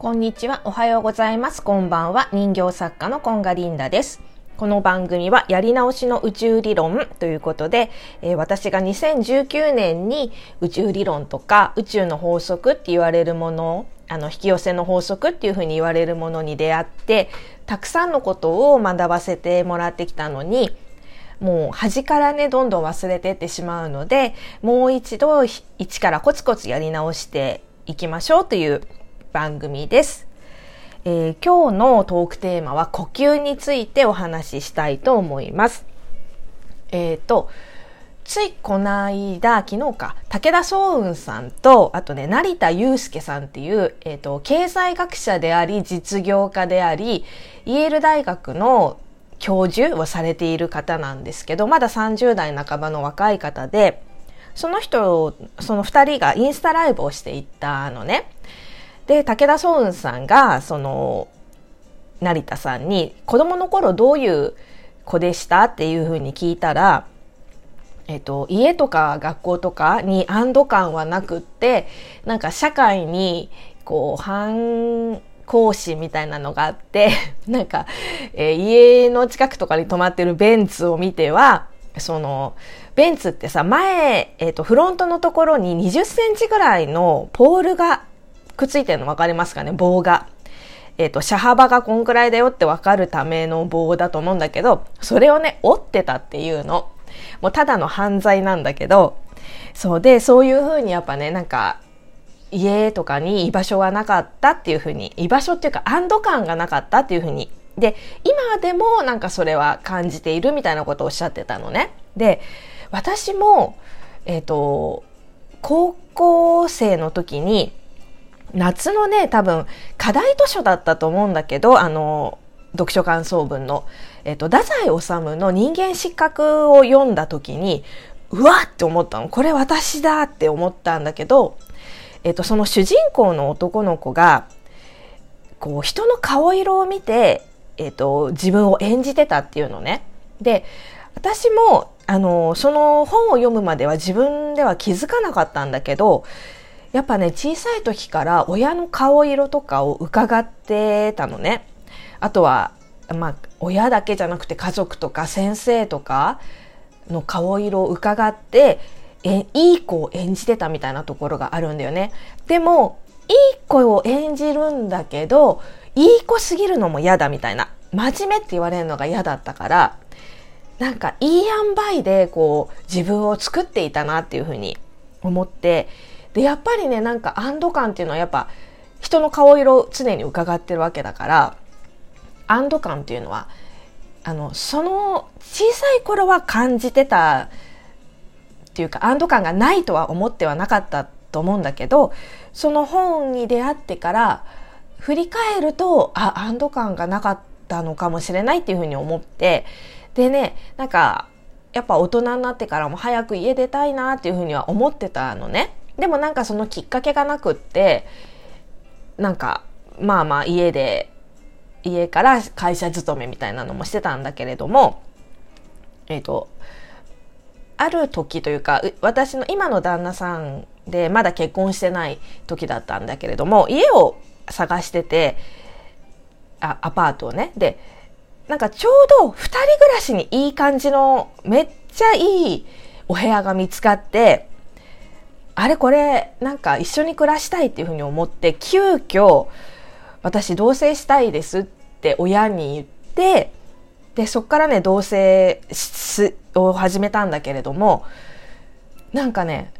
こんにちは。おはようございます。こんばんは。人形作家のコンガリンダです。この番組はやり直しの宇宙理論ということで、えー、私が2019年に宇宙理論とか宇宙の法則って言われるものあの引き寄せの法則っていうふうに言われるものに出会ってたくさんのことを学ばせてもらってきたのにもう端からねどんどん忘れてってしまうのでもう一度一からコツコツやり直していきましょうという番組です。えー、今日のトークテーマは呼吸についてお話ししたいと思います。えっ、ー、と、ついこの間、昨日か、武田総雲さんと、あとね、成田祐介さんっていう、えっ、ー、と、経済学者であり、実業家であり、イェール大学の教授をされている方なんですけど、まだ30代半ばの若い方で、その人、その二人がインスタライブをしていったのね。で武田壮雲さんがその成田さんに子供の頃どういう子でしたっていうふうに聞いたら、えっと、家とか学校とかに安堵感はなくってなんか社会にこう反抗心みたいなのがあって なんか、えー、家の近くとかに止まってるベンツを見てはそのベンツってさ前、えっと、フロントのところに20センチぐらいのポールがくっついてるの分かりますかね？棒が。えっ、ー、と、車幅がこんくらいだよって分かるための棒だと思うんだけど、それをね、折ってたっていうの。もうただの犯罪なんだけど、そうで、そういうふうにやっぱね、なんか、家とかに居場所がなかったっていうふうに、居場所っていうか安堵感がなかったっていうふうに。で、今でもなんかそれは感じているみたいなことをおっしゃってたのね。で、私も、えっ、ー、と、高校生の時に、夏のね、多分、課題図書だったと思うんだけど、あの、読書感想文の、えっと、太宰治の人間失格を読んだ時に、うわって思ったの。これ私だって思ったんだけど、えっと、その主人公の男の子が、こう、人の顔色を見て、えっと、自分を演じてたっていうのね。で、私も、あの、その本を読むまでは自分では気づかなかったんだけど、やっぱね、小さい時から親の顔色とかを伺ってたのね。あとは、まあ、親だけじゃなくて家族とか先生とかの顔色を伺って、え、いい子を演じてたみたいなところがあるんだよね。でも、いい子を演じるんだけど、いい子すぎるのも嫌だみたいな。真面目って言われるのが嫌だったから、なんかいい塩梅でこう自分を作っていたなっていうふうに思って、でやっぱりねなんか安堵感っていうのはやっぱ人の顔色を常に伺ってるわけだから安堵感っていうのはあのその小さい頃は感じてたっていうか安堵感がないとは思ってはなかったと思うんだけどその本に出会ってから振り返るとあ安堵感がなかったのかもしれないっていうふうに思ってでねなんかやっぱ大人になってからも早く家出たいなっていうふうには思ってたのね。でもなんかそのきっかけがなくってなんかまあまあ家で家から会社勤めみたいなのもしてたんだけれどもえっ、ー、とある時というか私の今の旦那さんでまだ結婚してない時だったんだけれども家を探しててあアパートをね。でなんかちょうど二人暮らしにいい感じのめっちゃいいお部屋が見つかってあれこれなんか一緒に暮らしたいっていうふうに思って急遽私同棲したいですって親に言ってでそっからね同棲を始めたんだけれどもなんかね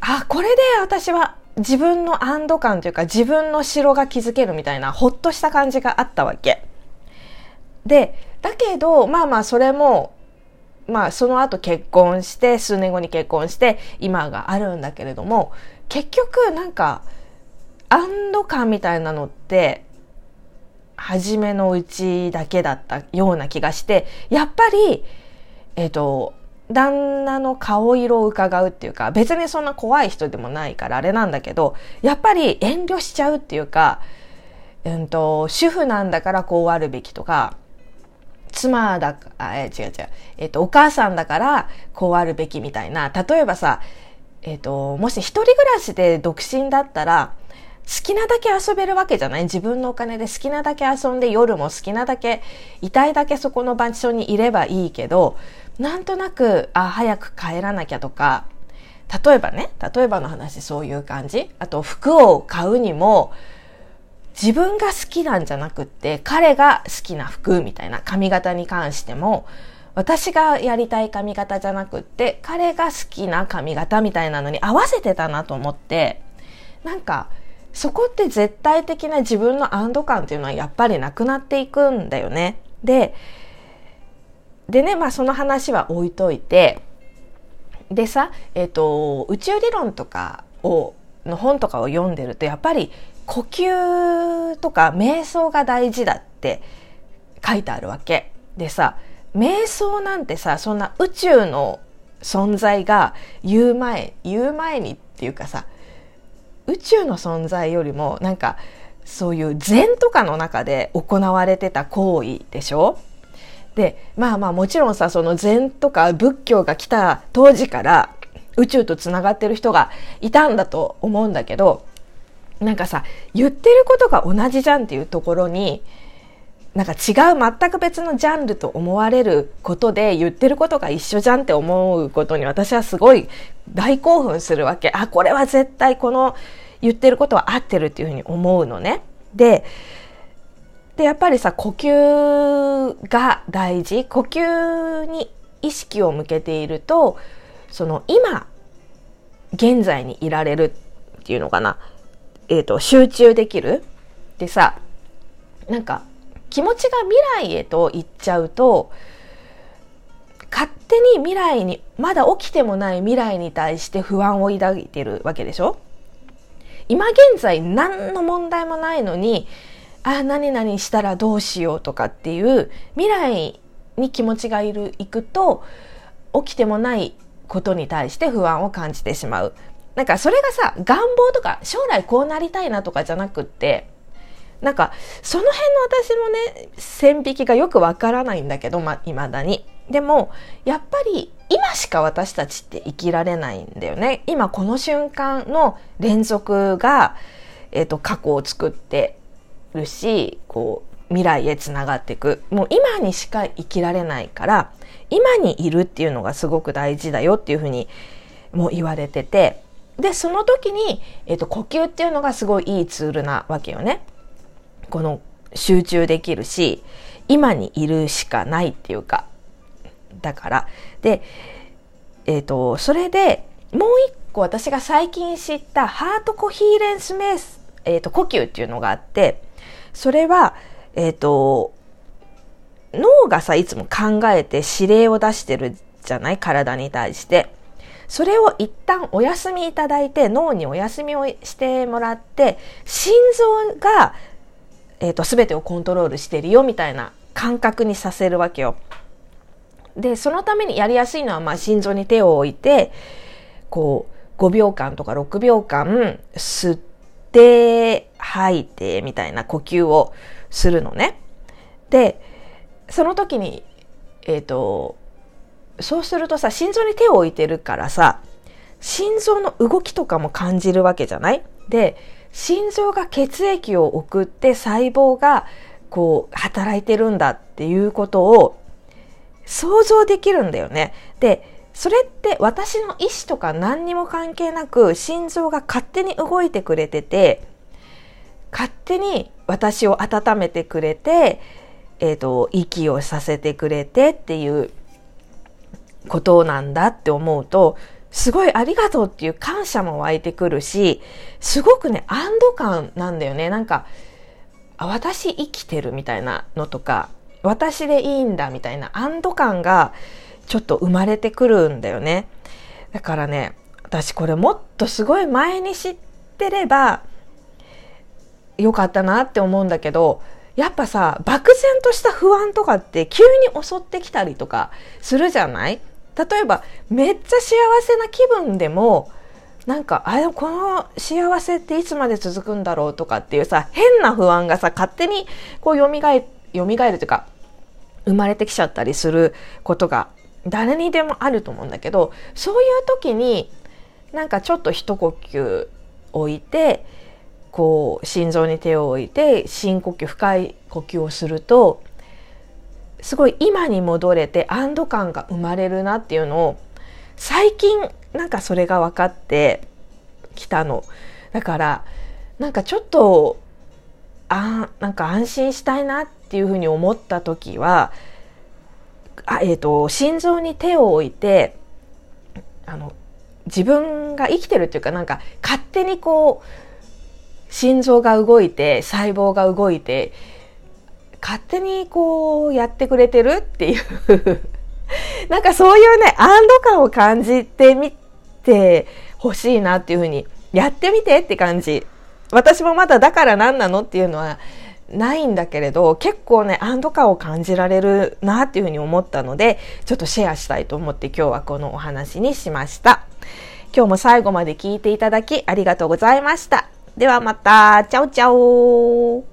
あこれで私は自分の安堵感というか自分の城が築けるみたいなほっとした感じがあったわけ。でだけどまあまあそれもまあその後結婚して数年後に結婚して今があるんだけれども結局なんか安堵感みたいなのって初めのうちだけだったような気がしてやっぱりえっ、ー、と旦那の顔色を伺うっていうか別にそんな怖い人でもないからあれなんだけどやっぱり遠慮しちゃうっていうか、うんと主婦なんだからこうあるべきとか妻だあ、え違う違う。えっ、と、お母さんだからこうあるべきみたいな。例えばさ、えっ、と、もし一人暮らしで独身だったら、好きなだけ遊べるわけじゃない？自分のお金で好きなだけ遊んで夜も好きなだけ痛いだけそこの場所にいればいいけどなんとなくあ早く帰らなきゃとか例えばね例えばの話そういう感じあと服を買うにも自分が好きなんじゃなくって彼が好きな服みたいな髪型に関しても私がやりたい髪型じゃなくって彼が好きな髪型みたいなのに合わせてたなと思ってなんかそこって絶対的な自分の安堵感っていうのはやっぱりなくなっていくんだよね。で、でね、まあその話は置いといて、でさ、えっ、ー、と、宇宙理論とかを、の本とかを読んでるとやっぱり呼吸とか瞑想が大事だって書いてあるわけ。でさ、瞑想なんてさ、そんな宇宙の存在が言う前、言う前にっていうかさ、宇宙の存在よりもなんかそういう禅とかの中で行われてた行為でしょ？でまあまあもちろんさその禅とか仏教が来た当時から宇宙とつながってる人がいたんだと思うんだけどなんかさ言ってることが同じじゃんっていうところになんか違う全く別のジャンルと思われることで言ってることが一緒じゃんって思うことに私はすごい大興奮するわけ。あ、これは絶対この言ってることは合ってるっていうふうに思うのね。で、で、やっぱりさ、呼吸が大事。呼吸に意識を向けていると、その今、現在にいられるっていうのかな。え、ー、と、集中できる。でさ、なんか、気持ちが未来へと行っちゃうと勝手に未来にまだ起きてもない未来に対して不安を抱いてるわけでしょ？今現在何の問題もないのにああ何々したらどうしようとかっていう未来に気持ちがいる行くと起きてもないことに対して不安を感じてしまう。なんかそれがさ願望とか将来こうなりたいなとかじゃなくってなんか、その辺の私のね、線引きがよくわからないんだけど、ま、未だに。でも、やっぱり今しか私たちって生きられないんだよね。今この瞬間の連続が、えっ、ー、と、過去を作ってるし、こう、未来へつながっていく。もう今にしか生きられないから、今にいるっていうのがすごく大事だよっていうふうにも言われてて、で、その時に、え、ー、と、呼吸っていうのがすごいいいツールなわけよね。この集中できるし、今にいるしかないっていうか、だから。で、え、ー、と、それでもう一個私が最近知ったハートコヒーレンスメース、え、ー、と、呼吸っていうのがあって、それは、えっ、ー、と、脳がさ、いつも考えて指令を出してるじゃない？体に対して。それを一旦お休みいただいて、脳にお休みをしてもらって、心臓がえーと、全てをコントロールしてるよみたいな感覚にさせるわけよ。でそのためにやりやすいのは、まあ、心臓に手を置いてこう5秒間とか6秒間吸って吐いてみたいな呼吸をするのね。でその時にえっ、ー、とそうするとさ心臓に手を置いてるからさ心臓の動きとかも感じるわけじゃない？で心臓が血液を送って細胞がこう働いてるんだっていうことを想像できるんだよね。で、それって私の意思とか何にも関係なく心臓が勝手に動いてくれてて、勝手に私を温めてくれて、えっ、ー、と、息をさせてくれてっていうことなんだって思うと、すごいありがとうっていう感謝も湧いてくるし、すごくね、安堵感なんだよね。なんか、あ私生きてるみたいなのとか、私でいいんだみたいな安堵感がちょっと生まれてくるんだよね。だからね、私これもっとすごい前に知ってればよかったなって思うんだけど、やっぱさ、漠然とした不安とかって急に襲ってきたりとかするじゃない？例えばめっちゃ幸せな気分でもなんかあれこの幸せっていつまで続くんだろうとかっていうさ変な不安がさ勝手にこう蘇る蘇るというか生まれてきちゃったりすることが誰にでもあると思うんだけどそういう時になんかちょっと一呼吸置いてこう心臓に手を置いて深呼吸深い呼吸をするとすごい今に戻れて安堵感が生まれるなっていうのを最近なんかそれが分かってきたの。だからなんかちょっとあなんか安心したいなっていうふうに思った時はあ、えーと、心臓に手を置いてあの自分が生きてるっていうかなんか勝手にこう心臓が動いて細胞が動いて勝手にこうやってくれてるっていう。なんかそういうね安堵感を感じてみてほしいなっていうふうにやってみてって感じ。私もまだだから何なのっていうのはないんだけれど結構ね安堵感を感じられるなっていうふうに思ったのでちょっとシェアしたいと思って今日はこのお話にしました。今日も最後まで聞いていただきありがとうございました。ではまた。チャオチャオ。